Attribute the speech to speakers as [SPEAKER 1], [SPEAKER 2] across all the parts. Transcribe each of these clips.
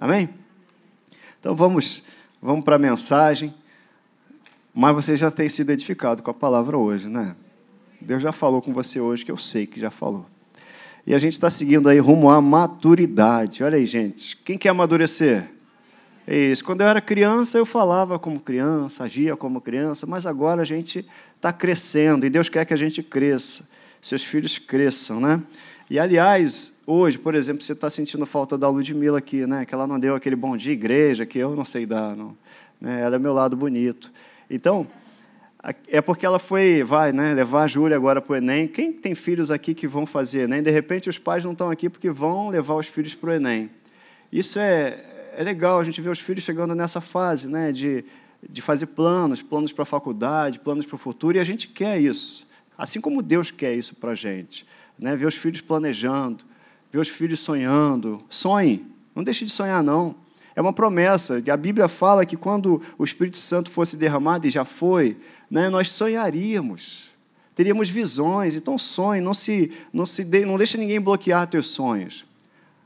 [SPEAKER 1] Amém? Então vamos, vamos para a mensagem. Mas você já tem sido edificado com a palavra hoje, né? Deus já falou com você hoje, que eu sei que já falou. E a gente está seguindo aí rumo à maturidade. Olha aí, gente. Quem quer amadurecer? É isso. Quando eu era criança, eu falava como criança, agia como criança, mas agora a gente está crescendo e Deus quer que a gente cresça, seus filhos cresçam, né? E aliás, hoje, por exemplo, você está sentindo falta da Ludmilla aqui, né? Que ela não deu aquele bom dia igreja que eu não sei dar, não. Né? Ela é meu lado bonito. Então, é porque ela foi, vai, né, levar a Júlia agora para o Enem. Quem tem filhos aqui que vão fazer Enem? De repente, os pais não estão aqui porque vão levar os filhos para o Enem. Isso é, é legal, a gente vê os filhos chegando nessa fase né, de, de fazer planos, planos para a faculdade, planos para o futuro, e a gente quer isso. Assim como Deus quer isso para a gente. Né? Ver os filhos planejando, ver os filhos sonhando. Sonhe, não deixe de sonhar, não. É uma promessa. A Bíblia fala que quando o Espírito Santo fosse derramado, e já foi, né, nós sonharíamos, teríamos visões. Então sonhe, não se, não se de, não deixe ninguém bloquear teus sonhos.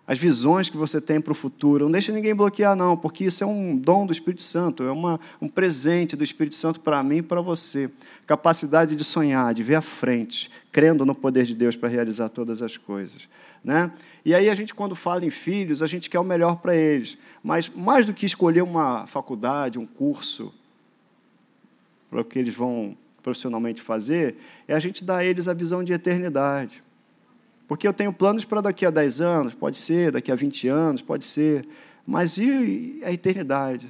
[SPEAKER 1] As visões que você tem para o futuro, não deixe ninguém bloquear, não, porque isso é um dom do Espírito Santo, é uma, um presente do Espírito Santo para mim e para você. Capacidade de sonhar, de ver à frente, crendo no poder de Deus para realizar todas as coisas. Né? E aí a gente, quando fala em filhos, a gente quer o melhor para eles. Mas mais do que escolher uma faculdade, um curso, para o que eles vão profissionalmente fazer, é a gente dar a eles a visão de eternidade. Porque eu tenho planos para daqui a 10 anos, pode ser, daqui a 20 anos, pode ser, mas e a eternidade?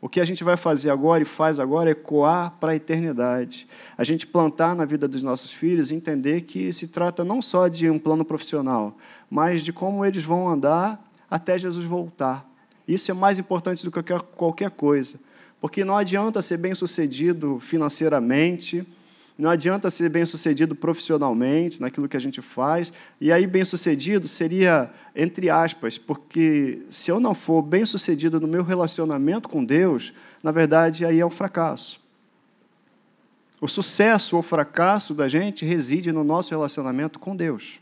[SPEAKER 1] O que a gente vai fazer agora e faz agora é coar para a eternidade. A gente plantar na vida dos nossos filhos e entender que se trata não só de um plano profissional, mas de como eles vão andar até Jesus voltar. Isso é mais importante do que qualquer coisa. Porque não adianta ser bem-sucedido financeiramente, não adianta ser bem-sucedido profissionalmente, naquilo que a gente faz. E aí, bem-sucedido seria, entre aspas, porque se eu não for bem-sucedido no meu relacionamento com Deus, na verdade, aí é um fracasso. O sucesso ou fracasso da gente reside no nosso relacionamento com Deus.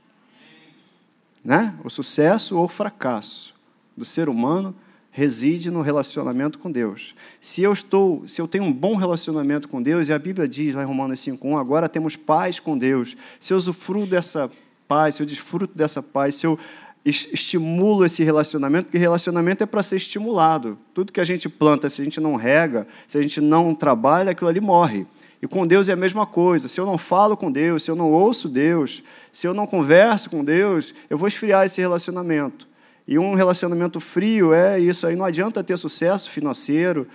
[SPEAKER 1] Né? O sucesso ou fracasso do ser humano reside no relacionamento com Deus. Se eu estou, se eu tenho um bom relacionamento com Deus, e a Bíblia diz lá em Romanos 5:1, agora temos paz com Deus. Se eu usufruo dessa paz, se eu desfruto dessa paz, se eu estimulo esse relacionamento, porque relacionamento é para ser estimulado. Tudo que a gente planta, se a gente não rega, se a gente não trabalha, aquilo ali morre. E com Deus é a mesma coisa. Se eu não falo com Deus, se eu não ouço Deus, se eu não converso com Deus, eu vou esfriar esse relacionamento. E um relacionamento frio é isso aí. Não adianta ter sucesso financeiro,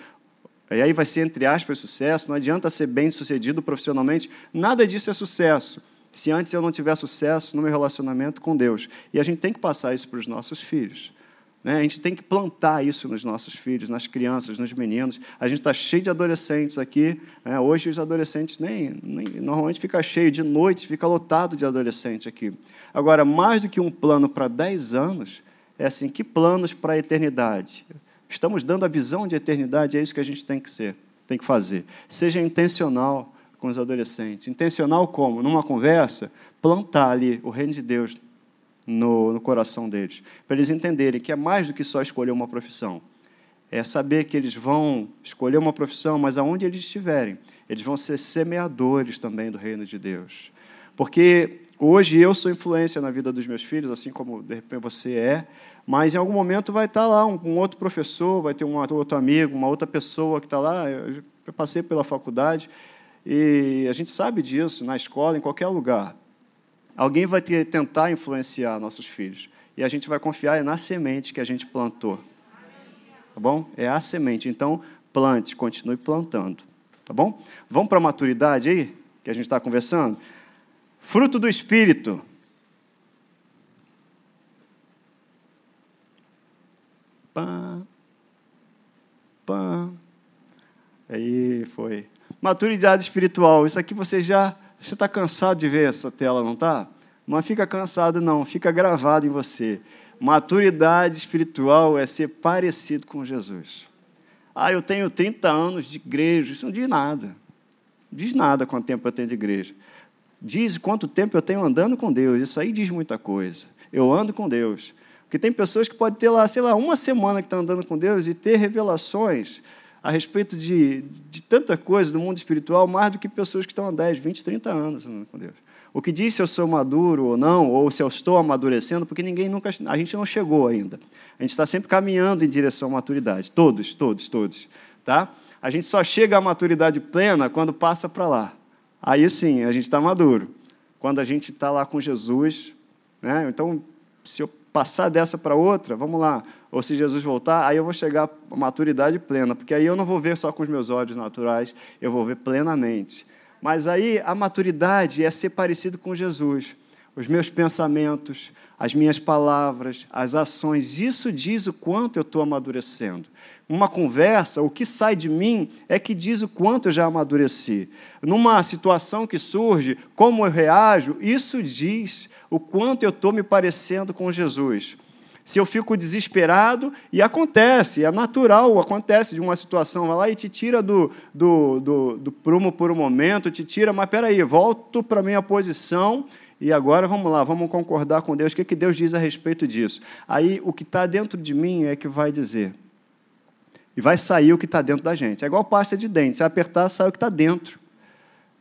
[SPEAKER 1] e aí vai ser, entre aspas, sucesso. Não adianta ser bem sucedido profissionalmente. Nada disso é sucesso. Se antes eu não tiver sucesso no meu relacionamento com Deus. E a gente tem que passar isso para os nossos filhos. Né? A gente tem que plantar isso nos nossos filhos, nas crianças, nos meninos. A gente está cheio de adolescentes aqui. Né? Hoje os adolescentes nem, nem, normalmente fica cheio de noite, fica lotado de adolescente aqui. Agora, mais do que um plano para 10 anos, é assim: que planos para a eternidade? Estamos dando a visão de eternidade, é isso que a gente tem que ser, tem que fazer. Seja intencional com os adolescentes. Intencional como? Numa conversa, plantar ali o reino de Deus no, no coração deles, para eles entenderem que é mais do que só escolher uma profissão. É saber que eles vão escolher uma profissão, mas aonde eles estiverem, eles vão ser semeadores também do reino de Deus. Porque Hoje eu sou influência na vida dos meus filhos, assim como de repente você é, mas em algum momento vai estar lá um, um outro professor, vai ter um outro amigo, uma outra pessoa que está lá. Eu, eu passei pela faculdade e a gente sabe disso na escola, em qualquer lugar. Alguém vai ter, tentar influenciar nossos filhos e a gente vai confiar na semente que a gente plantou. Tá bom? É a semente. Então, plante, continue plantando. Tá bom? Vamos para a maturidade aí, que a gente está conversando? Fruto do Espírito. Pã, pã. Aí foi. Maturidade espiritual. Isso aqui você já você está cansado de ver essa tela, não está? Não fica cansado, não. Fica gravado em você. Maturidade espiritual é ser parecido com Jesus. Ah, eu tenho 30 anos de igreja. Isso não diz nada. Diz nada quanto tempo eu tenho de igreja. Diz quanto tempo eu tenho andando com Deus. Isso aí diz muita coisa. Eu ando com Deus. Porque tem pessoas que podem ter lá, sei lá, uma semana que estão andando com Deus e ter revelações a respeito de, de tanta coisa do mundo espiritual, mais do que pessoas que estão há 10, 20, 30 anos andando com Deus. O que diz se eu sou maduro ou não, ou se eu estou amadurecendo, porque ninguém nunca. A gente não chegou ainda. A gente está sempre caminhando em direção à maturidade. Todos, todos, todos. Tá? A gente só chega à maturidade plena quando passa para lá. Aí sim, a gente está maduro. Quando a gente está lá com Jesus. Né? Então, se eu passar dessa para outra, vamos lá, ou se Jesus voltar, aí eu vou chegar à maturidade plena, porque aí eu não vou ver só com os meus olhos naturais, eu vou ver plenamente. Mas aí a maturidade é ser parecido com Jesus. Os meus pensamentos, as minhas palavras, as ações, isso diz o quanto eu estou amadurecendo. Uma conversa, o que sai de mim é que diz o quanto eu já amadureci. Numa situação que surge, como eu reajo, isso diz o quanto eu estou me parecendo com Jesus. Se eu fico desesperado, e acontece, é natural, acontece de uma situação, vai lá e te tira do, do, do, do prumo por um momento, te tira, mas peraí, volto para a minha posição e agora vamos lá, vamos concordar com Deus. O que, que Deus diz a respeito disso? Aí o que está dentro de mim é que vai dizer. E vai sair o que está dentro da gente. É igual pasta de dente. Se apertar, sai o que está dentro.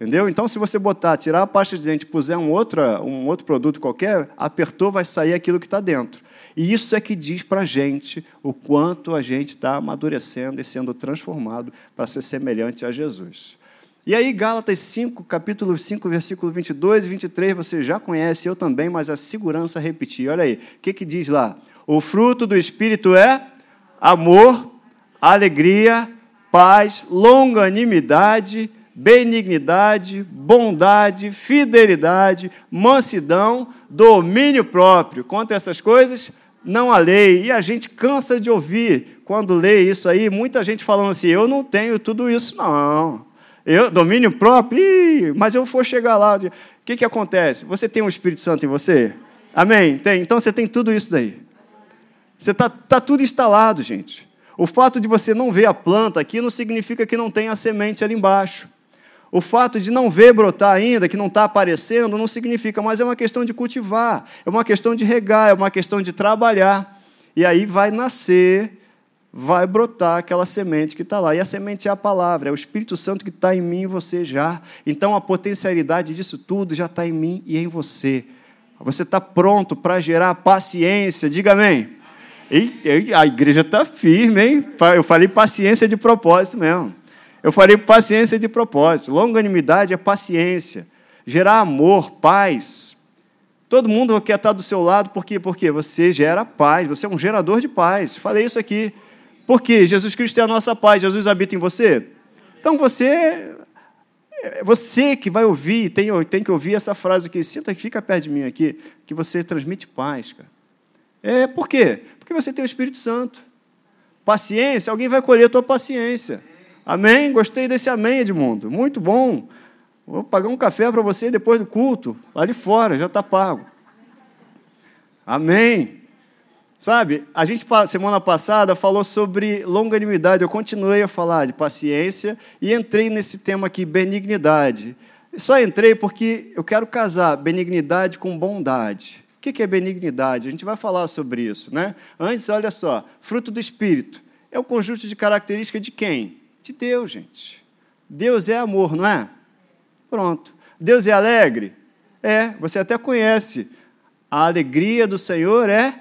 [SPEAKER 1] Entendeu? Então, se você botar, tirar a pasta de dente e puser um outro, um outro produto qualquer, apertou, vai sair aquilo que está dentro. E isso é que diz para a gente o quanto a gente está amadurecendo e sendo transformado para ser semelhante a Jesus. E aí, Gálatas 5, capítulo 5, versículo 22 e 23, você já conhece, eu também, mas a segurança repetir. Olha aí, o que, que diz lá? O fruto do Espírito é amor, alegria, paz, longanimidade, benignidade, bondade, fidelidade, mansidão, domínio próprio. Contra essas coisas, não há lei. E a gente cansa de ouvir, quando lê isso aí, muita gente falando assim: eu não tenho tudo isso, não. Eu, domínio próprio, ih, mas eu vou chegar lá. O que, que acontece? Você tem um Espírito Santo em você? Amém? Tem. Então você tem tudo isso daí. Você está tá tudo instalado, gente. O fato de você não ver a planta aqui não significa que não tem a semente ali embaixo. O fato de não ver brotar ainda, que não está aparecendo, não significa, mas é uma questão de cultivar, é uma questão de regar, é uma questão de trabalhar. E aí vai nascer, vai brotar aquela semente que está lá. E a semente é a palavra, é o Espírito Santo que está em mim e você já. Então a potencialidade disso tudo já está em mim e em você. Você está pronto para gerar paciência, diga amém. A igreja está firme, hein? Eu falei paciência de propósito mesmo. Eu falei paciência de propósito. Longanimidade é paciência. Gerar amor, paz. Todo mundo quer estar do seu lado, por quê? Porque você gera paz, você é um gerador de paz. Falei isso aqui. Por quê? Jesus Cristo é a nossa paz, Jesus habita em você. Então você é você que vai ouvir, tem, tem que ouvir essa frase aqui, senta fica perto de mim aqui, que você transmite paz, cara. É, por quê? Porque você tem o Espírito Santo. Paciência, alguém vai colher a tua paciência. Amém? Gostei desse amém, Edmundo. Muito bom. Vou pagar um café para você depois do culto, ali fora, já está pago. Amém. Sabe, a gente semana passada falou sobre longanimidade, eu continuei a falar de paciência e entrei nesse tema aqui, benignidade. Só entrei porque eu quero casar benignidade com bondade. O que é benignidade? A gente vai falar sobre isso, né? Antes, olha só, fruto do Espírito. É o conjunto de características de quem? de Deus, gente. Deus é amor, não é? Pronto. Deus é alegre? É, você até conhece. A alegria do Senhor é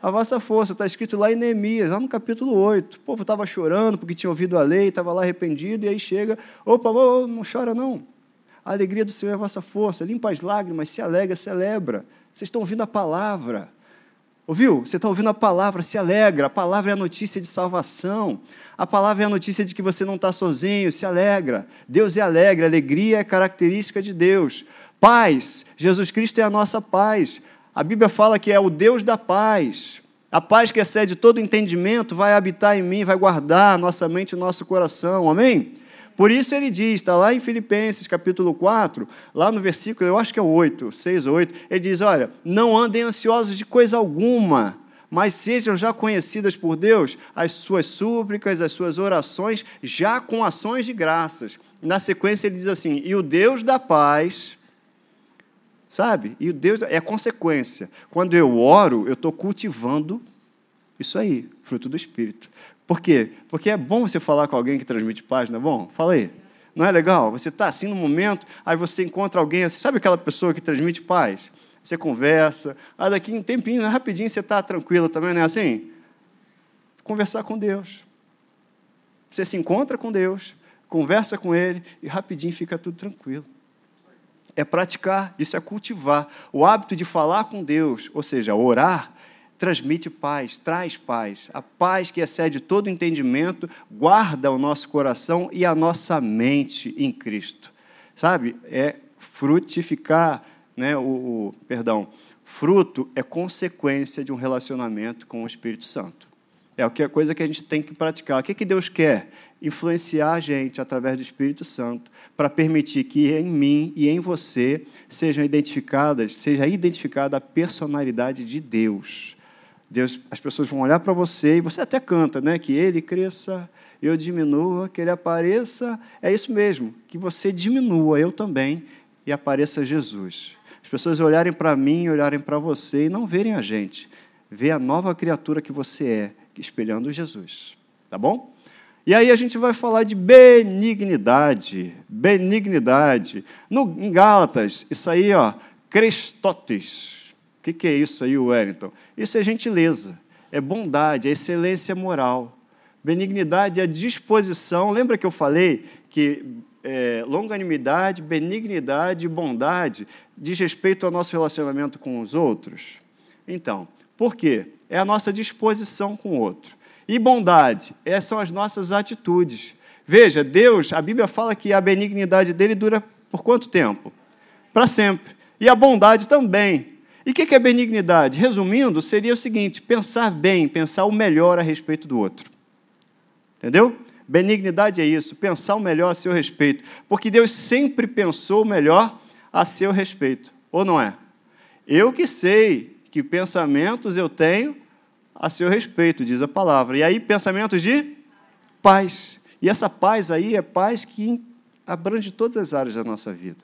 [SPEAKER 1] a vossa força. Está escrito lá em Neemias, lá no capítulo 8. O povo estava chorando porque tinha ouvido a lei, estava lá arrependido, e aí chega, opa, oh, não chora não. A alegria do Senhor é a vossa força. Limpa as lágrimas, se alegra, celebra. Vocês estão ouvindo a palavra. Ouviu? Você está ouvindo a palavra, se alegra. A palavra é a notícia de salvação. A palavra é a notícia de que você não está sozinho, se alegra. Deus é alegre, alegria é característica de Deus. Paz, Jesus Cristo é a nossa paz. A Bíblia fala que é o Deus da paz. A paz que excede todo entendimento vai habitar em mim, vai guardar a nossa mente e nosso coração. Amém? Por isso ele diz, está lá em Filipenses capítulo 4, lá no versículo, eu acho que é o 8, 6 ou 8, ele diz: Olha, não andem ansiosos de coisa alguma, mas sejam já conhecidas por Deus as suas súplicas, as suas orações, já com ações de graças. Na sequência ele diz assim: E o Deus da paz sabe? E Deus é consequência. Quando eu oro, eu estou cultivando isso aí, fruto do Espírito. Por quê? Porque é bom você falar com alguém que transmite paz, não é bom? Fala aí. Não é legal? Você está assim no momento, aí você encontra alguém, sabe aquela pessoa que transmite paz? Você conversa, aí daqui um tempinho, rapidinho, você está tranquilo também, não é assim? Conversar com Deus. Você se encontra com Deus, conversa com Ele e rapidinho fica tudo tranquilo. É praticar, isso é cultivar. O hábito de falar com Deus, ou seja, orar, transmite paz, traz paz. A paz que excede todo entendimento guarda o nosso coração e a nossa mente em Cristo. Sabe? É frutificar, né? O, o perdão, fruto é consequência de um relacionamento com o Espírito Santo. É a coisa que a gente tem que praticar. O que, que Deus quer? Influenciar a gente através do Espírito Santo para permitir que em mim e em você sejam identificadas, seja identificada a personalidade de Deus. Deus, as pessoas vão olhar para você e você até canta, né? Que ele cresça, eu diminua, que ele apareça. É isso mesmo, que você diminua, eu também, e apareça Jesus. As pessoas olharem para mim, olharem para você e não verem a gente, ver a nova criatura que você é, espelhando Jesus. Tá bom? E aí a gente vai falar de benignidade. Benignidade. No, em Gálatas, isso aí, ó, Cristotes que, que é isso aí, Wellington? Isso é gentileza, é bondade, é excelência moral. Benignidade é disposição. Lembra que eu falei que é, longanimidade, benignidade e bondade diz respeito ao nosso relacionamento com os outros? Então, por quê? É a nossa disposição com o outro. E bondade, essas são as nossas atitudes. Veja, Deus, a Bíblia fala que a benignidade dele dura por quanto tempo? Para sempre. E a bondade também. E o que é benignidade? Resumindo, seria o seguinte: pensar bem, pensar o melhor a respeito do outro. Entendeu? Benignidade é isso, pensar o melhor a seu respeito. Porque Deus sempre pensou o melhor a seu respeito. Ou não é? Eu que sei que pensamentos eu tenho a seu respeito, diz a palavra. E aí, pensamentos de paz. E essa paz aí é paz que abrange todas as áreas da nossa vida.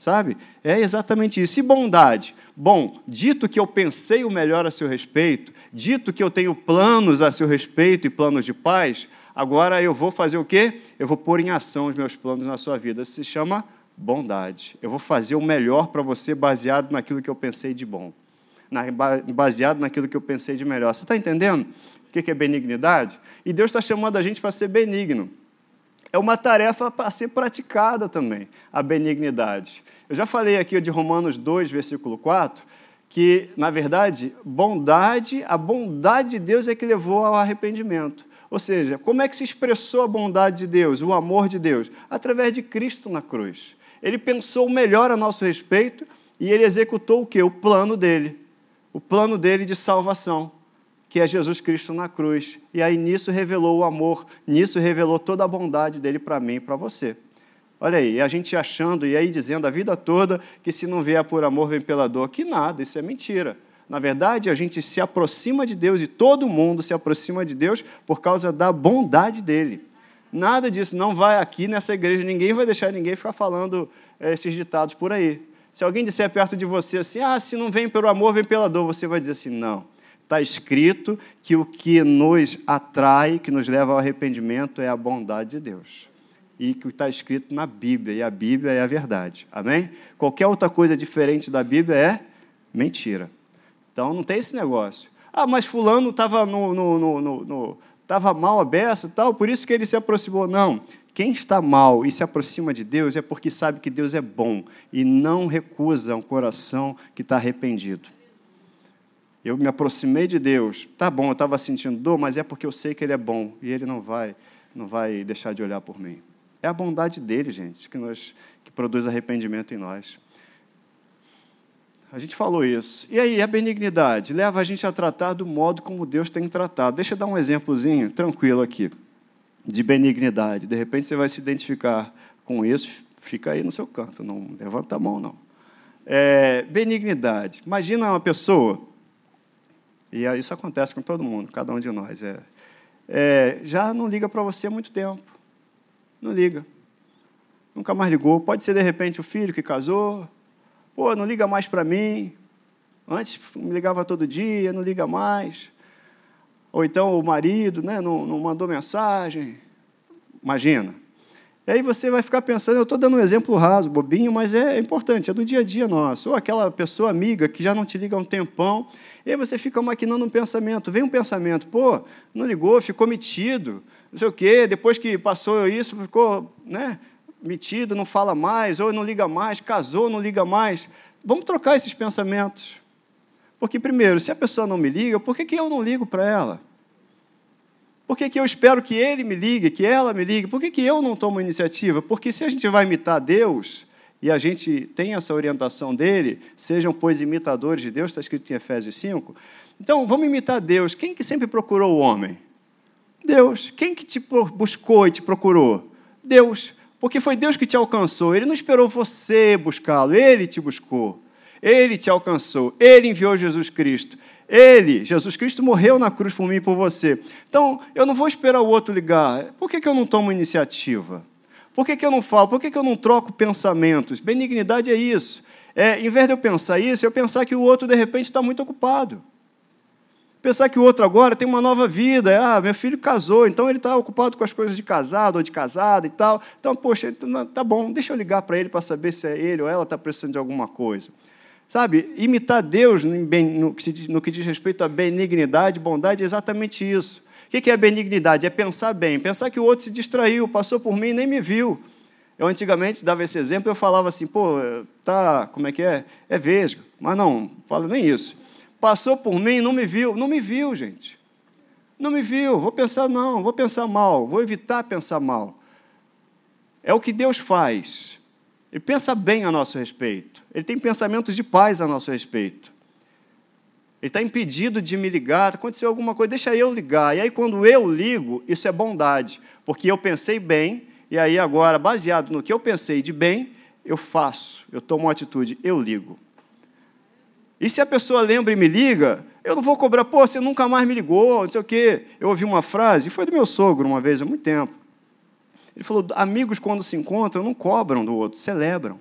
[SPEAKER 1] Sabe? É exatamente isso. E bondade? Bom, dito que eu pensei o melhor a seu respeito, dito que eu tenho planos a seu respeito e planos de paz, agora eu vou fazer o quê? Eu vou pôr em ação os meus planos na sua vida. Isso se chama bondade. Eu vou fazer o melhor para você baseado naquilo que eu pensei de bom, baseado naquilo que eu pensei de melhor. Você está entendendo o que é benignidade? E Deus está chamando a gente para ser benigno é uma tarefa para ser praticada também, a benignidade. Eu já falei aqui de Romanos 2, versículo 4, que, na verdade, bondade, a bondade de Deus é que levou ao arrependimento. Ou seja, como é que se expressou a bondade de Deus, o amor de Deus? Através de Cristo na cruz. Ele pensou melhor a nosso respeito e ele executou o que? O plano dele. O plano dele de salvação que é Jesus Cristo na cruz. E aí nisso revelou o amor, nisso revelou toda a bondade dele para mim e para você. Olha aí, a gente achando e aí dizendo a vida toda que se não vier por amor, vem pela dor. Que nada, isso é mentira. Na verdade, a gente se aproxima de Deus e todo mundo se aproxima de Deus por causa da bondade dele. Nada disso, não vai aqui nessa igreja, ninguém vai deixar ninguém ficar falando eh, esses ditados por aí. Se alguém disser perto de você assim, ah, se não vem pelo amor, vem pela dor, você vai dizer assim, não está escrito que o que nos atrai, que nos leva ao arrependimento, é a bondade de Deus. E que está escrito na Bíblia, e a Bíblia é a verdade. Amém? Qualquer outra coisa diferente da Bíblia é mentira. Então não tem esse negócio. Ah, mas fulano estava no, no, no, no, mal a beça tal, por isso que ele se aproximou. Não. Quem está mal e se aproxima de Deus é porque sabe que Deus é bom e não recusa um coração que está arrependido. Eu me aproximei de Deus. Tá bom, eu estava sentindo dor, mas é porque eu sei que Ele é bom e Ele não vai, não vai deixar de olhar por mim. É a bondade dele, gente, que, nos, que produz arrependimento em nós. A gente falou isso. E aí, a benignidade leva a gente a tratar do modo como Deus tem tratado. Deixa eu dar um exemplozinho tranquilo aqui de benignidade. De repente você vai se identificar com isso, fica aí no seu canto, não levanta a mão, não. É, benignidade. Imagina uma pessoa e isso acontece com todo mundo, cada um de nós. É, é já não liga para você há muito tempo. Não liga. Nunca mais ligou. Pode ser, de repente, o filho que casou. Pô, não liga mais para mim. Antes me ligava todo dia, não liga mais. Ou então o marido né, não, não mandou mensagem. Imagina. E aí você vai ficar pensando, eu estou dando um exemplo raso, bobinho, mas é importante, é do dia a dia nosso. Ou aquela pessoa amiga que já não te liga há um tempão, e aí você fica maquinando um pensamento. Vem um pensamento, pô, não ligou, ficou metido, não sei o quê, depois que passou isso, ficou né, metido, não fala mais, ou não liga mais, casou, não liga mais. Vamos trocar esses pensamentos. Porque, primeiro, se a pessoa não me liga, por que, que eu não ligo para ela? Por que, que eu espero que ele me ligue, que ela me ligue? Por que, que eu não tomo iniciativa? Porque se a gente vai imitar Deus, e a gente tem essa orientação dele, sejam, pois, imitadores de Deus, está escrito em Efésios 5. Então, vamos imitar Deus. Quem que sempre procurou o homem? Deus. Quem que te buscou e te procurou? Deus. Porque foi Deus que te alcançou. Ele não esperou você buscá-lo, ele te buscou. Ele te alcançou. Ele enviou Jesus Cristo. Ele, Jesus Cristo, morreu na cruz por mim e por você. Então, eu não vou esperar o outro ligar. Por que, que eu não tomo iniciativa? Por que, que eu não falo? Por que, que eu não troco pensamentos? Benignidade é isso. É, em vez de eu pensar isso, eu pensar que o outro, de repente, está muito ocupado. Pensar que o outro agora tem uma nova vida. Ah, meu filho casou, então ele está ocupado com as coisas de casado ou de casada e tal. Então, poxa, tá bom, deixa eu ligar para ele para saber se é ele ou ela está precisando de alguma coisa. Sabe, imitar Deus no que diz respeito à benignidade, bondade, é exatamente isso. O que é benignidade? É pensar bem, pensar que o outro se distraiu, passou por mim e nem me viu. Eu antigamente dava esse exemplo, eu falava assim, pô, tá, como é que é? É vesgo. Mas não, falo nem isso. Passou por mim e não me viu. Não me viu, gente. Não me viu. Vou pensar, não, vou pensar mal, vou evitar pensar mal. É o que Deus faz. Ele pensa bem a nosso respeito. Ele tem pensamentos de paz a nosso respeito. Ele está impedido de me ligar, aconteceu alguma coisa, deixa eu ligar. E aí, quando eu ligo, isso é bondade, porque eu pensei bem, e aí agora, baseado no que eu pensei de bem, eu faço, eu tomo uma atitude, eu ligo. E se a pessoa lembra e me liga, eu não vou cobrar, pô, você nunca mais me ligou, não sei o quê. Eu ouvi uma frase, foi do meu sogro uma vez, há muito tempo. Ele falou: amigos, quando se encontram, não cobram do outro, celebram.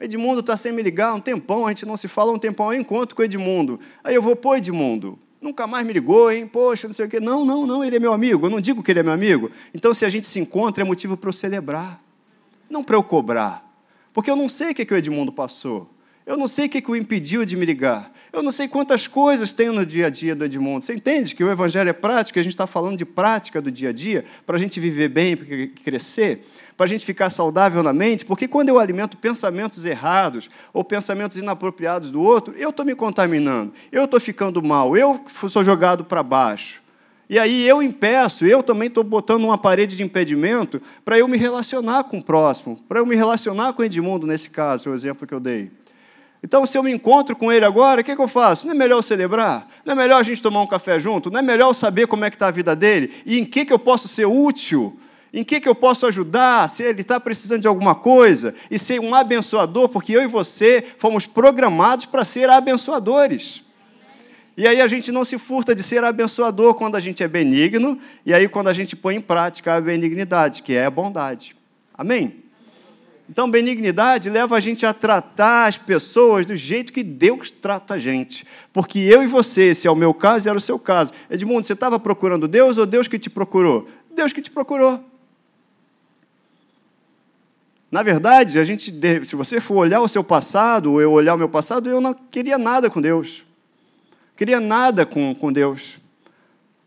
[SPEAKER 1] Edmundo está sem me ligar um tempão, a gente não se fala um tempão, eu encontro com o Edmundo. Aí eu vou, pô, Edmundo, nunca mais me ligou, hein? Poxa, não sei o quê. Não, não, não, ele é meu amigo. Eu não digo que ele é meu amigo. Então, se a gente se encontra, é motivo para eu celebrar, não para eu cobrar. Porque eu não sei o que, que o Edmundo passou. Eu não sei o que, que o impediu de me ligar. Eu não sei quantas coisas tem no dia a dia do Edmundo. Você entende que o Evangelho é prática, a gente está falando de prática do dia a dia, para a gente viver bem, para crescer, para a gente ficar saudável na mente, porque quando eu alimento pensamentos errados ou pensamentos inapropriados do outro, eu estou me contaminando, eu estou ficando mal, eu sou jogado para baixo. E aí eu impeço, eu também estou botando uma parede de impedimento para eu me relacionar com o próximo, para eu me relacionar com o Edmundo, nesse caso, o exemplo que eu dei. Então, se eu me encontro com ele agora, o que, que eu faço? Não é melhor celebrar? Não é melhor a gente tomar um café junto? Não é melhor saber como é que está a vida dele? E em que, que eu posso ser útil? Em que, que eu posso ajudar? Se ele está precisando de alguma coisa? E ser um abençoador, porque eu e você fomos programados para ser abençoadores. E aí a gente não se furta de ser abençoador quando a gente é benigno, e aí quando a gente põe em prática a benignidade, que é a bondade. Amém? Então, benignidade leva a gente a tratar as pessoas do jeito que Deus trata a gente. Porque eu e você, se é o meu caso, era o seu caso. Edmundo, você estava procurando Deus ou Deus que te procurou? Deus que te procurou. Na verdade, a gente, se você for olhar o seu passado, ou eu olhar o meu passado, eu não queria nada com Deus. Queria nada com, com Deus.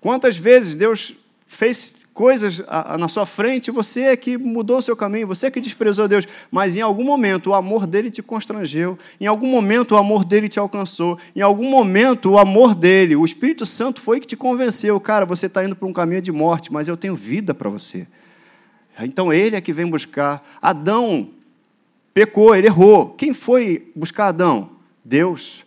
[SPEAKER 1] Quantas vezes Deus fez coisas na sua frente, você é que mudou o seu caminho, você é que desprezou Deus, mas em algum momento o amor dele te constrangeu, em algum momento o amor dele te alcançou, em algum momento o amor dele, o Espírito Santo foi que te convenceu, cara, você está indo para um caminho de morte, mas eu tenho vida para você. Então ele é que vem buscar. Adão pecou, ele errou. Quem foi buscar Adão? Deus.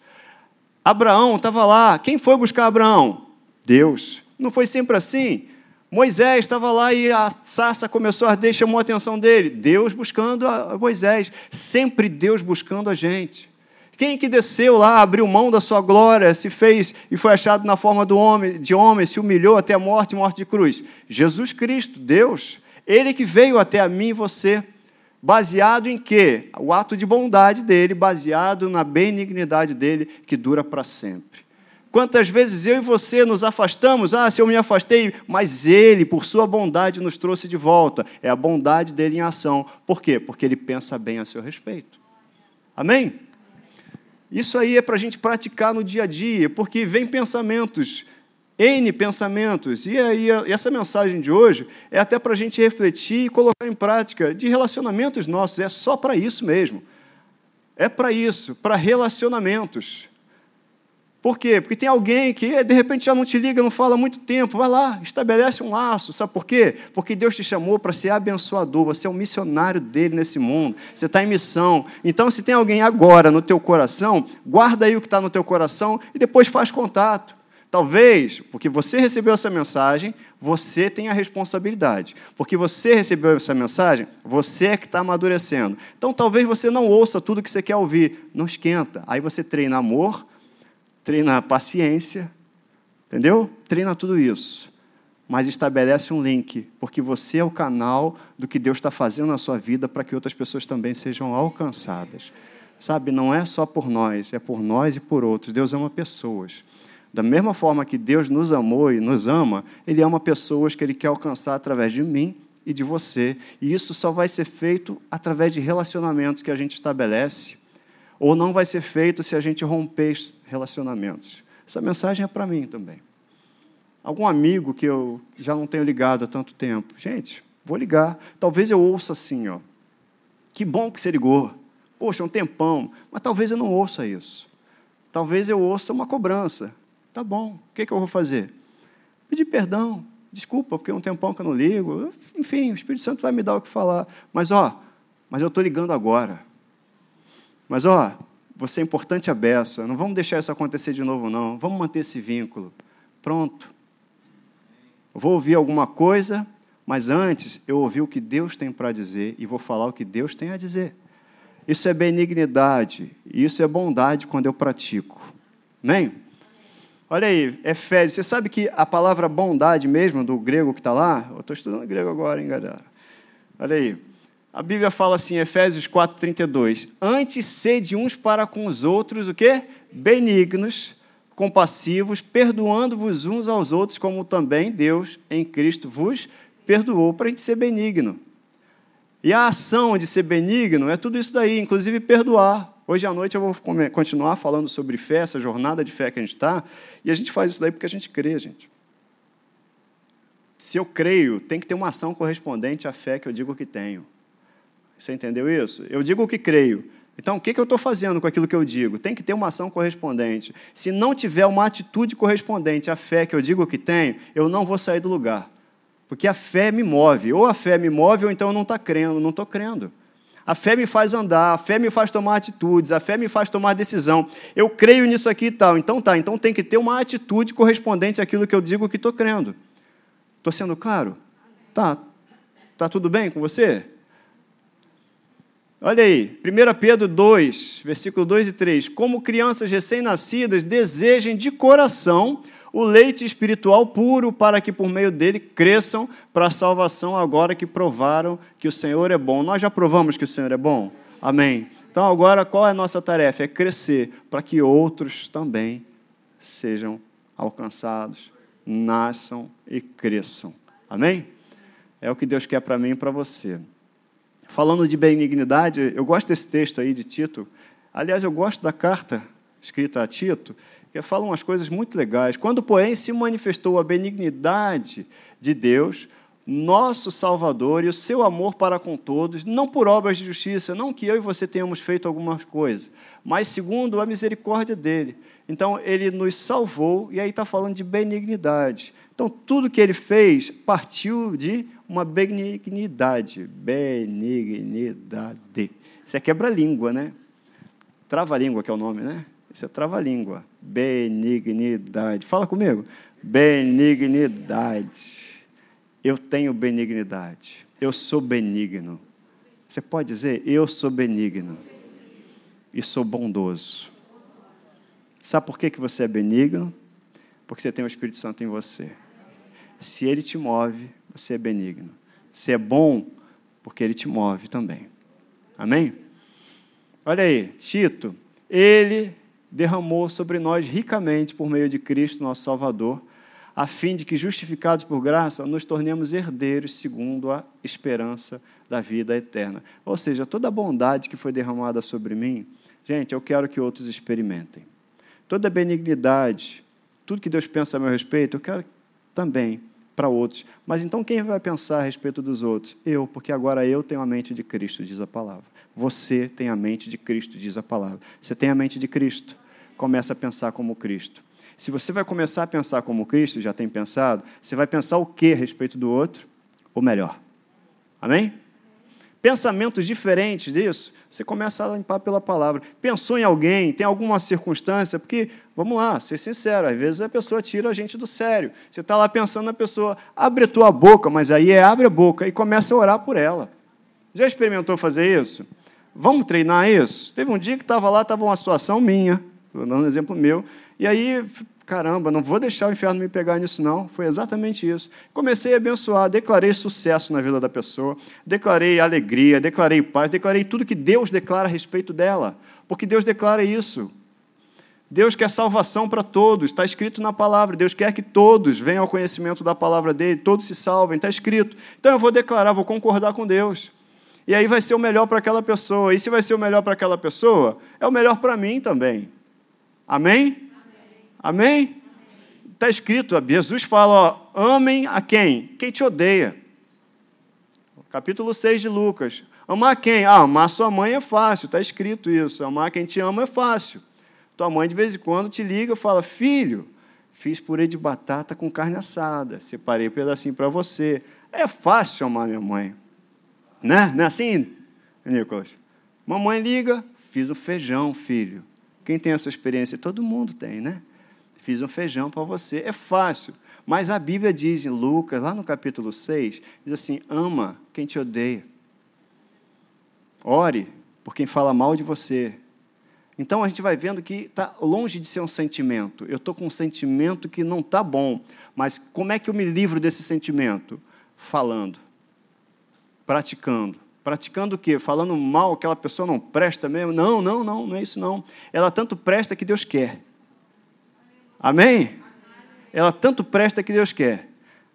[SPEAKER 1] Abraão estava lá. Quem foi buscar Abraão? Deus. Não foi sempre assim? Moisés estava lá e a sarça começou a arder, chamou a atenção dele. Deus buscando a Moisés, sempre Deus buscando a gente. Quem que desceu lá, abriu mão da sua glória, se fez e foi achado na forma do homem, de homem, se humilhou até a morte, morte de cruz? Jesus Cristo, Deus. Ele que veio até a mim e você Baseado em quê? O ato de bondade dele, baseado na benignidade dele, que dura para sempre. Quantas vezes eu e você nos afastamos? Ah, se eu me afastei, mas ele, por sua bondade, nos trouxe de volta. É a bondade dele em ação. Por quê? Porque ele pensa bem a seu respeito. Amém? Isso aí é para a gente praticar no dia a dia, porque vem pensamentos, N pensamentos. E aí, essa mensagem de hoje é até para a gente refletir e colocar em prática de relacionamentos nossos. É só para isso mesmo. É para isso, para relacionamentos. Por quê? Porque tem alguém que de repente já não te liga, não fala há muito tempo. Vai lá, estabelece um laço. Sabe por quê? Porque Deus te chamou para ser abençoador. Você é um missionário dele nesse mundo. Você está em missão. Então, se tem alguém agora no teu coração, guarda aí o que está no teu coração e depois faz contato. Talvez, porque você recebeu essa mensagem, você tem a responsabilidade. Porque você recebeu essa mensagem, você é que está amadurecendo. Então, talvez você não ouça tudo que você quer ouvir. Não esquenta. Aí você treina amor treina paciência, entendeu? Treina tudo isso. Mas estabelece um link, porque você é o canal do que Deus está fazendo na sua vida para que outras pessoas também sejam alcançadas. Sabe, não é só por nós, é por nós e por outros. Deus ama pessoas. Da mesma forma que Deus nos amou e nos ama, Ele ama pessoas que Ele quer alcançar através de mim e de você. E isso só vai ser feito através de relacionamentos que a gente estabelece ou não vai ser feito se a gente romper relacionamentos. Essa mensagem é para mim também. Algum amigo que eu já não tenho ligado há tanto tempo. Gente, vou ligar. Talvez eu ouça assim, ó. Que bom que você ligou. Poxa, um tempão. Mas talvez eu não ouça isso. Talvez eu ouça uma cobrança. Tá bom, o que, que eu vou fazer? Pedir perdão. Desculpa, porque é um tempão que eu não ligo. Enfim, o Espírito Santo vai me dar o que falar. Mas, ó, mas eu estou ligando agora. Mas, ó, você é importante a beça, não vamos deixar isso acontecer de novo, não. Vamos manter esse vínculo. Pronto. Eu vou ouvir alguma coisa, mas antes eu ouvi o que Deus tem para dizer e vou falar o que Deus tem a dizer. Isso é benignidade, isso é bondade quando eu pratico. Amém? Olha aí, Efésios, você sabe que a palavra bondade mesmo, do grego que está lá, eu estou estudando grego agora, hein, galera? Olha aí. A Bíblia fala assim, Efésios 4:32, antes sede uns para com os outros o quê? Benignos, compassivos, perdoando-vos uns aos outros, como também Deus em Cristo vos perdoou para a gente ser benigno. E a ação de ser benigno é tudo isso daí, inclusive perdoar. Hoje à noite eu vou continuar falando sobre fé, essa jornada de fé que a gente está, e a gente faz isso daí porque a gente crê, gente. Se eu creio, tem que ter uma ação correspondente à fé que eu digo que tenho. Você entendeu isso? Eu digo o que creio. Então, o que eu estou fazendo com aquilo que eu digo? Tem que ter uma ação correspondente. Se não tiver uma atitude correspondente à fé que eu digo que tenho, eu não vou sair do lugar. Porque a fé me move. Ou a fé me move, ou então eu não estou crendo. Não estou crendo. A fé me faz andar, a fé me faz tomar atitudes, a fé me faz tomar decisão. Eu creio nisso aqui e tal. Então tá, então tem que ter uma atitude correspondente àquilo que eu digo que estou crendo. Estou sendo claro? Tá. Tá tudo bem com você? Olha aí, 1 Pedro 2, versículo 2 e 3. Como crianças recém-nascidas, desejem de coração o leite espiritual puro, para que por meio dele cresçam para a salvação, agora que provaram que o Senhor é bom. Nós já provamos que o Senhor é bom? Amém. Então, agora, qual é a nossa tarefa? É crescer para que outros também sejam alcançados, nasçam e cresçam. Amém? É o que Deus quer para mim e para você. Falando de benignidade, eu gosto desse texto aí de Tito. Aliás, eu gosto da carta escrita a Tito, que fala umas coisas muito legais. Quando, porém, se manifestou a benignidade de Deus, nosso Salvador e o seu amor para com todos, não por obras de justiça, não que eu e você tenhamos feito algumas coisas, mas segundo a misericórdia dele. Então, ele nos salvou, e aí está falando de benignidade. Então, tudo que ele fez partiu de uma benignidade. Benignidade. Isso é quebra-língua, né? Trava-língua que é o nome, né? Isso é trava-língua. Benignidade. Fala comigo. Benignidade. Eu tenho benignidade. Eu sou benigno. Você pode dizer, eu sou benigno. E sou bondoso. Sabe por que você é benigno? Porque você tem o Espírito Santo em você. Se ele te move, você é benigno. Você é bom porque ele te move também. Amém? Olha aí, Tito, ele derramou sobre nós ricamente por meio de Cristo, nosso Salvador, a fim de que, justificados por graça, nos tornemos herdeiros segundo a esperança da vida eterna. Ou seja, toda a bondade que foi derramada sobre mim, gente, eu quero que outros experimentem. Toda a benignidade, tudo que Deus pensa a meu respeito, eu quero também para outros. Mas então quem vai pensar a respeito dos outros? Eu, porque agora eu tenho a mente de Cristo, diz a palavra. Você tem a mente de Cristo, diz a palavra. Você tem a mente de Cristo. Começa a pensar como Cristo. Se você vai começar a pensar como Cristo, já tem pensado, você vai pensar o que a respeito do outro? Ou melhor. Amém? Pensamentos diferentes disso, você começa a limpar pela palavra. Pensou em alguém, tem alguma circunstância, porque, vamos lá, ser sincero, às vezes a pessoa tira a gente do sério. Você está lá pensando na pessoa, abre a tua boca, mas aí é abre a boca e começa a orar por ela. Já experimentou fazer isso? Vamos treinar isso? Teve um dia que estava lá, estava uma situação minha, dando um exemplo meu, e aí, caramba, não vou deixar o inferno me pegar nisso, não. Foi exatamente isso. Comecei a abençoar, declarei sucesso na vida da pessoa, declarei alegria, declarei paz, declarei tudo que Deus declara a respeito dela, porque Deus declara isso. Deus quer salvação para todos, está escrito na palavra. Deus quer que todos venham ao conhecimento da palavra dele, todos se salvem, está escrito. Então eu vou declarar, vou concordar com Deus. E aí vai ser o melhor para aquela pessoa. E se vai ser o melhor para aquela pessoa, é o melhor para mim também. Amém? Amém? Está escrito, Jesus fala: ó, amem a quem? Quem te odeia. Capítulo 6 de Lucas. Amar quem? Ah, amar sua mãe é fácil, está escrito isso. Amar quem te ama é fácil. Tua mãe de vez em quando te liga e fala: Filho, fiz purê de batata com carne assada, separei um pedacinho para você. É fácil amar minha mãe. Né? Não é assim, Nicolas? Mamãe liga, fiz o feijão, filho. Quem tem essa experiência? Todo mundo tem, né? Fiz um feijão para você. É fácil. Mas a Bíblia diz em Lucas, lá no capítulo 6, diz assim: ama quem te odeia. Ore por quem fala mal de você. Então a gente vai vendo que está longe de ser um sentimento. Eu estou com um sentimento que não está bom. Mas como é que eu me livro desse sentimento? Falando praticando. Praticando o quê? Falando mal, aquela pessoa não presta mesmo? Não, não, não, não é isso não. Ela tanto presta que Deus quer. Amém? Ela tanto presta que Deus quer.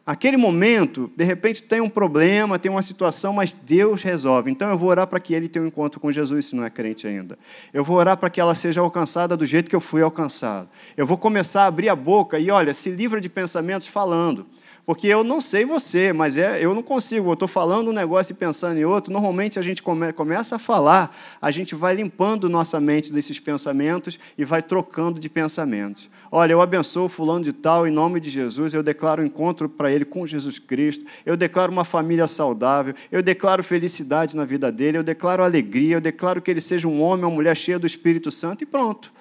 [SPEAKER 1] Aquele momento, de repente tem um problema, tem uma situação, mas Deus resolve. Então eu vou orar para que ele tenha um encontro com Jesus, se não é crente ainda. Eu vou orar para que ela seja alcançada do jeito que eu fui alcançado. Eu vou começar a abrir a boca e, olha, se livra de pensamentos falando. Porque eu não sei você, mas é, eu não consigo. Eu estou falando um negócio e pensando em outro. Normalmente a gente come, começa a falar, a gente vai limpando nossa mente desses pensamentos e vai trocando de pensamentos. Olha, eu abençoo fulano de tal em nome de Jesus. Eu declaro encontro para ele com Jesus Cristo. Eu declaro uma família saudável. Eu declaro felicidade na vida dele. Eu declaro alegria. Eu declaro que ele seja um homem, uma mulher cheia do Espírito Santo e pronto.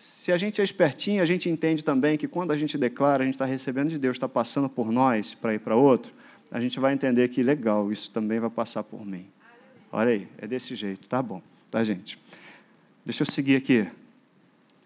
[SPEAKER 1] Se a gente é espertinho, a gente entende também que quando a gente declara, a gente está recebendo de Deus, está passando por nós para ir para outro, a gente vai entender que legal, isso também vai passar por mim. Olha aí, é desse jeito, tá bom, tá, gente? Deixa eu seguir aqui.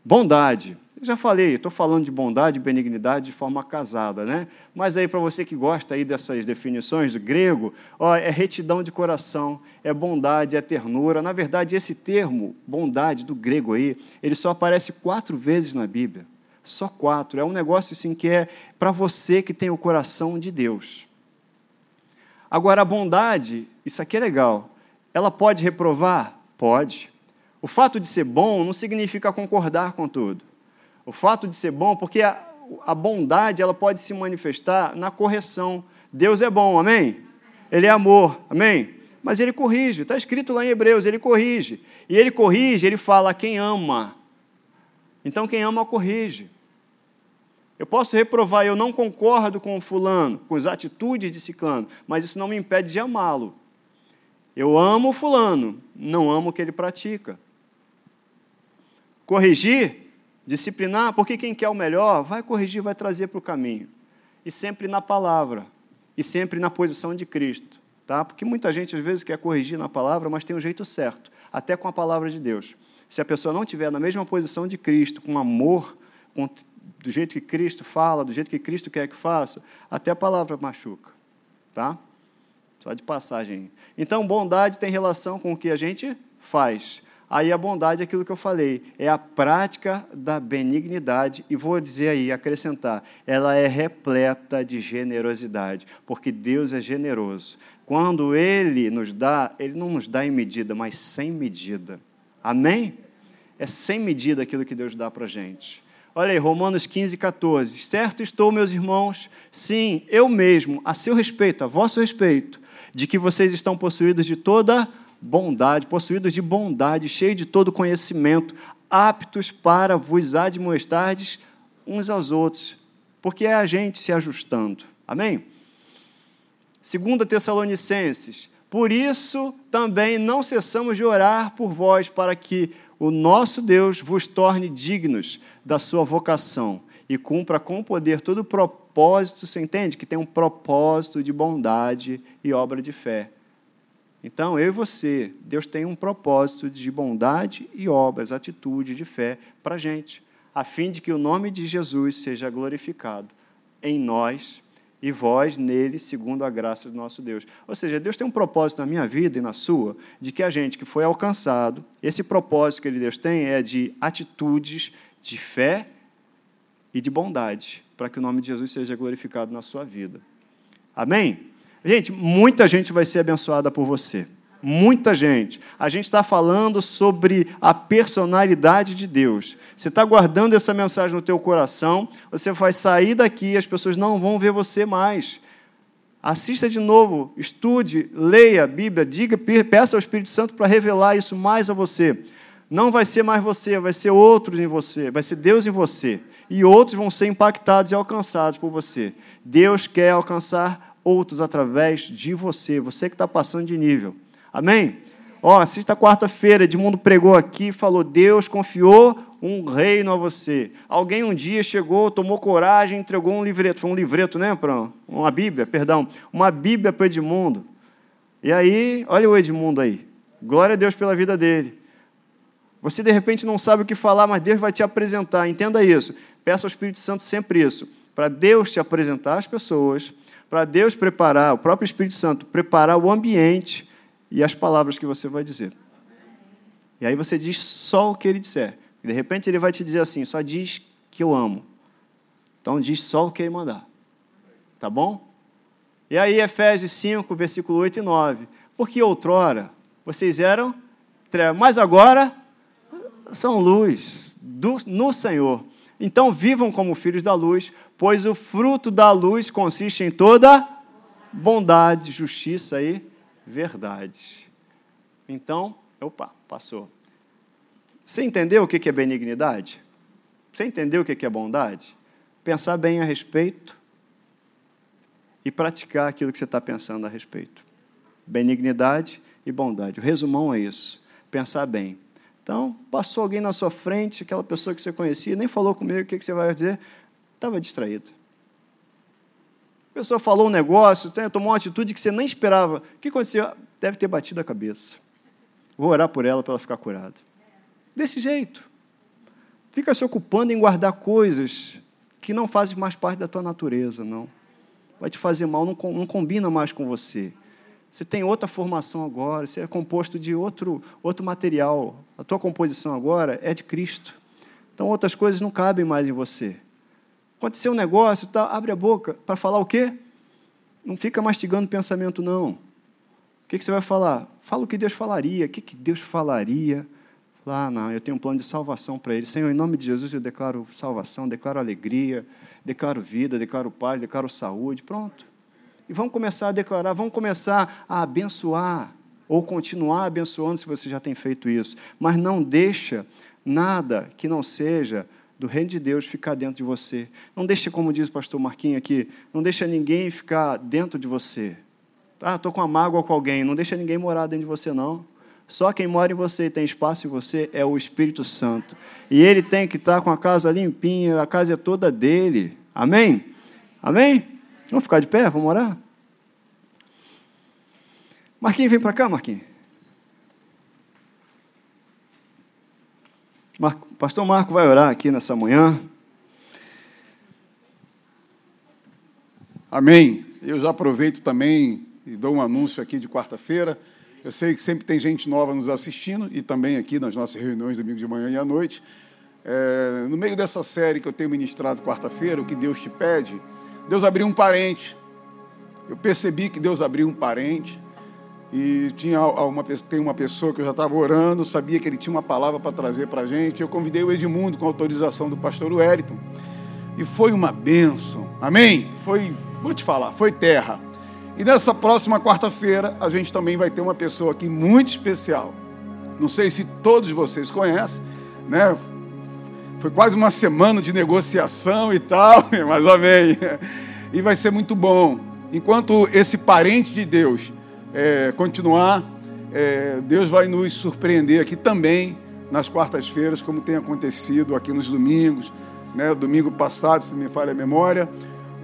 [SPEAKER 1] Bondade. Eu já falei, estou falando de bondade e benignidade de forma casada, né? Mas aí, para você que gosta aí dessas definições do grego, ó, é retidão de coração, é bondade, é ternura. Na verdade, esse termo, bondade, do grego aí, ele só aparece quatro vezes na Bíblia. Só quatro. É um negócio assim que é para você que tem o coração de Deus. Agora, a bondade, isso aqui é legal. Ela pode reprovar? Pode. O fato de ser bom não significa concordar com tudo. O fato de ser bom, porque a, a bondade ela pode se manifestar na correção. Deus é bom, amém? Ele é amor, amém? Mas ele corrige, está escrito lá em Hebreus, ele corrige. E ele corrige, ele fala quem ama. Então quem ama corrige. Eu posso reprovar, eu não concordo com o fulano, com as atitudes de ciclano, mas isso não me impede de amá-lo. Eu amo o fulano, não amo o que ele pratica. Corrigir, disciplinar, porque quem quer o melhor vai corrigir, vai trazer para o caminho. E sempre na palavra, e sempre na posição de Cristo. Tá? Porque muita gente às vezes quer corrigir na palavra, mas tem um jeito certo, até com a palavra de Deus. Se a pessoa não estiver na mesma posição de Cristo, com amor, com, do jeito que Cristo fala, do jeito que Cristo quer que faça, até a palavra machuca. Tá? Só de passagem. Então, bondade tem relação com o que a gente faz. Aí a bondade é aquilo que eu falei, é a prática da benignidade, e vou dizer aí, acrescentar, ela é repleta de generosidade, porque Deus é generoso. Quando Ele nos dá, Ele não nos dá em medida, mas sem medida. Amém? É sem medida aquilo que Deus dá para a gente. Olha aí, Romanos 15, 14. Certo estou, meus irmãos, sim, eu mesmo, a seu respeito, a vosso respeito, de que vocês estão possuídos de toda bondade, possuídos de bondade, cheios de todo conhecimento, aptos para vos admoestardes uns aos outros, porque é a gente se ajustando. Amém? Segunda Tessalonicenses, por isso também não cessamos de orar por vós, para que o nosso Deus vos torne dignos da sua vocação e cumpra com poder todo o propósito, você entende? Que tem um propósito de bondade e obra de fé. Então, eu e você, Deus tem um propósito de bondade e obras, atitude de fé para a gente, a fim de que o nome de Jesus seja glorificado em nós e vós nele, segundo a graça do nosso Deus. Ou seja, Deus tem um propósito na minha vida e na sua, de que a gente que foi alcançado, esse propósito que ele Deus tem é de atitudes de fé e de bondade, para que o nome de Jesus seja glorificado na sua vida. Amém? Gente, muita gente vai ser abençoada por você. Muita gente. A gente está falando sobre a personalidade de Deus. Você está guardando essa mensagem no teu coração, você vai sair daqui e as pessoas não vão ver você mais. Assista de novo, estude, leia a Bíblia, diga, peça ao Espírito Santo para revelar isso mais a você. Não vai ser mais você, vai ser outros em você, vai ser Deus em você. E outros vão ser impactados e alcançados por você. Deus quer alcançar outros através de você, você que está passando de nível. Amém? Ó, assista quarta-feira, Edmundo pregou aqui, falou: Deus confiou um reino a você. Alguém um dia chegou, tomou coragem, entregou um livreto. Foi um livreto, né? Pra, uma Bíblia, perdão. Uma Bíblia para Edmundo. E aí, olha o Edmundo aí. Glória a Deus pela vida dele. Você de repente não sabe o que falar, mas Deus vai te apresentar. Entenda isso. Peça ao Espírito Santo sempre isso. Para Deus te apresentar as pessoas para Deus preparar, o próprio Espírito Santo, preparar o ambiente e as palavras que você vai dizer. E aí você diz só o que ele disser. De repente ele vai te dizer assim: só diz que eu amo. Então diz só o que ele mandar. Tá bom? E aí, Efésios 5, versículo 8 e 9. Porque outrora vocês eram trevas, mas agora são luz do, no Senhor. Então vivam como filhos da luz, pois o fruto da luz consiste em toda bondade, justiça e verdade. Então, opa, passou. Você entendeu o que é benignidade? Você entendeu o que é bondade? Pensar bem a respeito e praticar aquilo que você está pensando a respeito. Benignidade e bondade. O resumão é isso. Pensar bem. Então, passou alguém na sua frente, aquela pessoa que você conhecia, nem falou comigo, o que você vai dizer? Estava distraído. A pessoa falou um negócio, tomou uma atitude que você nem esperava. O que aconteceu? Deve ter batido a cabeça. Vou orar por ela para ela ficar curada. Desse jeito. Fica se ocupando em guardar coisas que não fazem mais parte da tua natureza, não. Vai te fazer mal, não, não combina mais com você. Você tem outra formação agora, você é composto de outro, outro material. A tua composição agora é de Cristo. Então outras coisas não cabem mais em você. Aconteceu um negócio, tá, abre a boca para falar o quê? Não fica mastigando pensamento, não. O que, que você vai falar? Fala o que Deus falaria. O que, que Deus falaria? Ah, não, eu tenho um plano de salvação para ele. Senhor, em nome de Jesus, eu declaro salvação, declaro alegria, declaro vida, declaro paz, declaro saúde. Pronto. E vamos começar a declarar, vamos começar a abençoar, ou continuar abençoando se você já tem feito isso. Mas não deixa nada que não seja do reino de Deus ficar dentro de você. Não deixa, como diz o pastor Marquinhos aqui, não deixa ninguém ficar dentro de você. Ah, estou com uma mágoa com alguém, não deixa ninguém morar dentro de você, não. Só quem mora em você e tem espaço em você é o Espírito Santo. E ele tem que estar com a casa limpinha, a casa é toda dele. Amém? Amém? Vamos ficar de pé? Vamos orar? Marquinhos, vem para cá, Marquinhos. Marco, Pastor Marco vai orar aqui nessa manhã.
[SPEAKER 2] Amém. Eu já aproveito também e dou um anúncio aqui de quarta-feira. Eu sei que sempre tem gente nova nos assistindo e também aqui nas nossas reuniões domingo de manhã e à noite. É, no meio dessa série que eu tenho ministrado quarta-feira, o que Deus te pede, Deus abriu um parente. Eu percebi que Deus abriu um parente e tinha uma, tem uma pessoa que eu já estava orando, sabia que ele tinha uma palavra para trazer para a gente. Eu convidei o Edmundo com autorização do pastor Wellington. E foi uma bênção. Amém? Foi, vou te falar, foi terra. E nessa próxima quarta-feira, a gente também vai ter uma pessoa aqui muito especial. Não sei se todos vocês conhecem, né? Foi quase uma semana de negociação e tal, mas amém. E vai ser muito bom. Enquanto esse parente de Deus é, continuar, é, Deus vai nos surpreender aqui também nas quartas-feiras, como tem acontecido aqui nos domingos. Né? Domingo passado, se me falha a memória,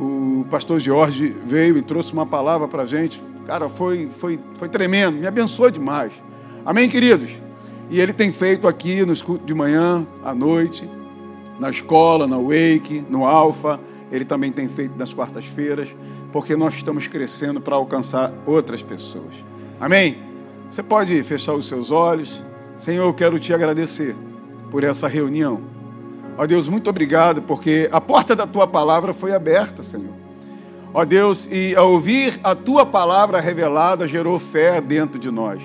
[SPEAKER 2] o pastor Jorge veio e trouxe uma palavra para a gente. Cara, foi, foi, foi tremendo, me abençoou demais. Amém, queridos? E ele tem feito aqui no escudo de manhã, à noite, na escola, na Wake, no Alfa. Ele também tem feito nas quartas-feiras, porque nós estamos crescendo para alcançar outras pessoas. Amém? Você pode fechar os seus olhos. Senhor, eu quero te agradecer por essa reunião. Ó Deus, muito obrigado, porque a porta da tua palavra foi aberta, Senhor. Ó Deus, e ao ouvir a tua palavra revelada, gerou fé dentro de nós.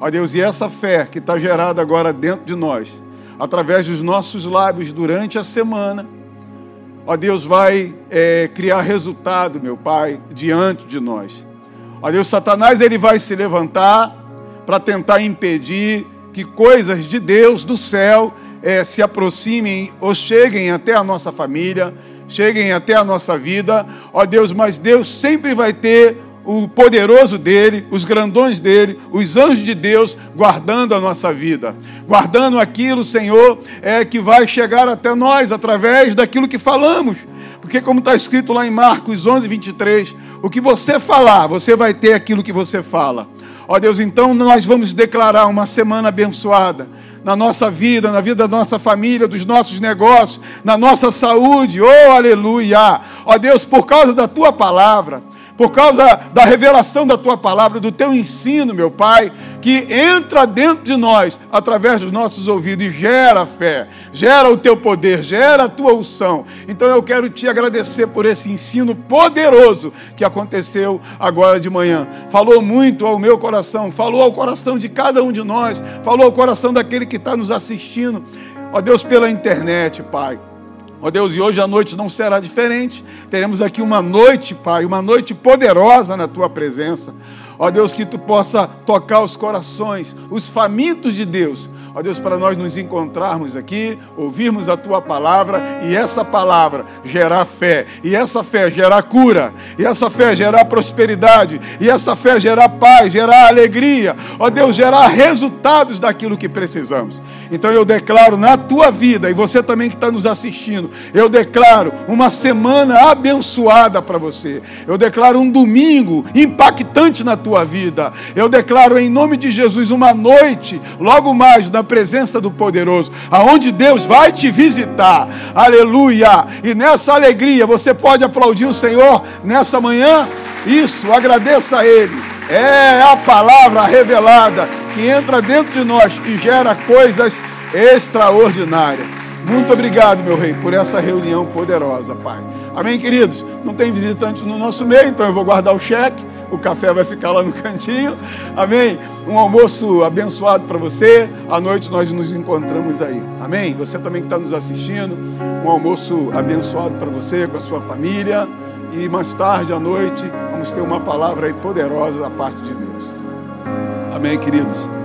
[SPEAKER 2] Ó Deus, e essa fé que está gerada agora dentro de nós, através dos nossos lábios durante a semana, ó Deus, vai é, criar resultado, meu Pai, diante de nós. Ó Deus, Satanás ele vai se levantar para tentar impedir que coisas de Deus do céu é, se aproximem ou cheguem até a nossa família, cheguem até a nossa vida. Ó Deus, mas Deus sempre vai ter o poderoso dele, os grandões dele, os anjos de Deus guardando a nossa vida, guardando aquilo, Senhor, é que vai chegar até nós através daquilo que falamos. Porque, como está escrito lá em Marcos 11, 23, o que você falar, você vai ter aquilo que você fala. Ó Deus, então nós vamos declarar uma semana abençoada na nossa vida, na vida da nossa família, dos nossos negócios, na nossa saúde. Oh, aleluia! Ó Deus, por causa da tua palavra, por causa da revelação da tua palavra, do teu ensino, meu Pai, que entra dentro de nós através dos nossos ouvidos e gera fé, gera o teu poder, gera a tua unção. Então eu quero te agradecer por esse ensino poderoso que aconteceu agora de manhã. Falou muito ao meu coração, falou ao coração de cada um de nós, falou ao coração daquele que está nos assistindo. Ó Deus, pela internet, Pai. Ó Deus, e hoje a noite não será diferente. Teremos aqui uma noite, Pai, uma noite poderosa na tua presença. Ó Deus, que tu possa tocar os corações, os famintos de Deus, Ó Deus, para nós nos encontrarmos aqui, ouvirmos a tua palavra e essa palavra gerar fé, e essa fé gerar cura, e essa fé gerar prosperidade, e essa fé gerar paz, gerar alegria. Ó Deus, gerar resultados daquilo que precisamos. Então eu declaro na tua vida, e você também que está nos assistindo, eu declaro uma semana abençoada para você. Eu declaro um domingo impactante na tua vida. Eu declaro em nome de Jesus uma noite, logo mais, na presença do poderoso, aonde Deus vai te visitar. Aleluia! E nessa alegria você pode aplaudir o Senhor nessa manhã. Isso, agradeça a Ele. É a palavra revelada que entra dentro de nós e gera coisas extraordinárias. Muito obrigado, meu rei, por essa reunião poderosa, Pai. Amém, queridos? Não tem visitante no nosso meio, então eu vou guardar o cheque o café vai ficar lá no cantinho. Amém? Um almoço abençoado para você. À noite nós nos encontramos aí. Amém? Você também que está nos assistindo, um almoço abençoado para você, com a sua família. E mais tarde à noite vamos ter uma palavra aí poderosa da parte de Deus. Amém, queridos?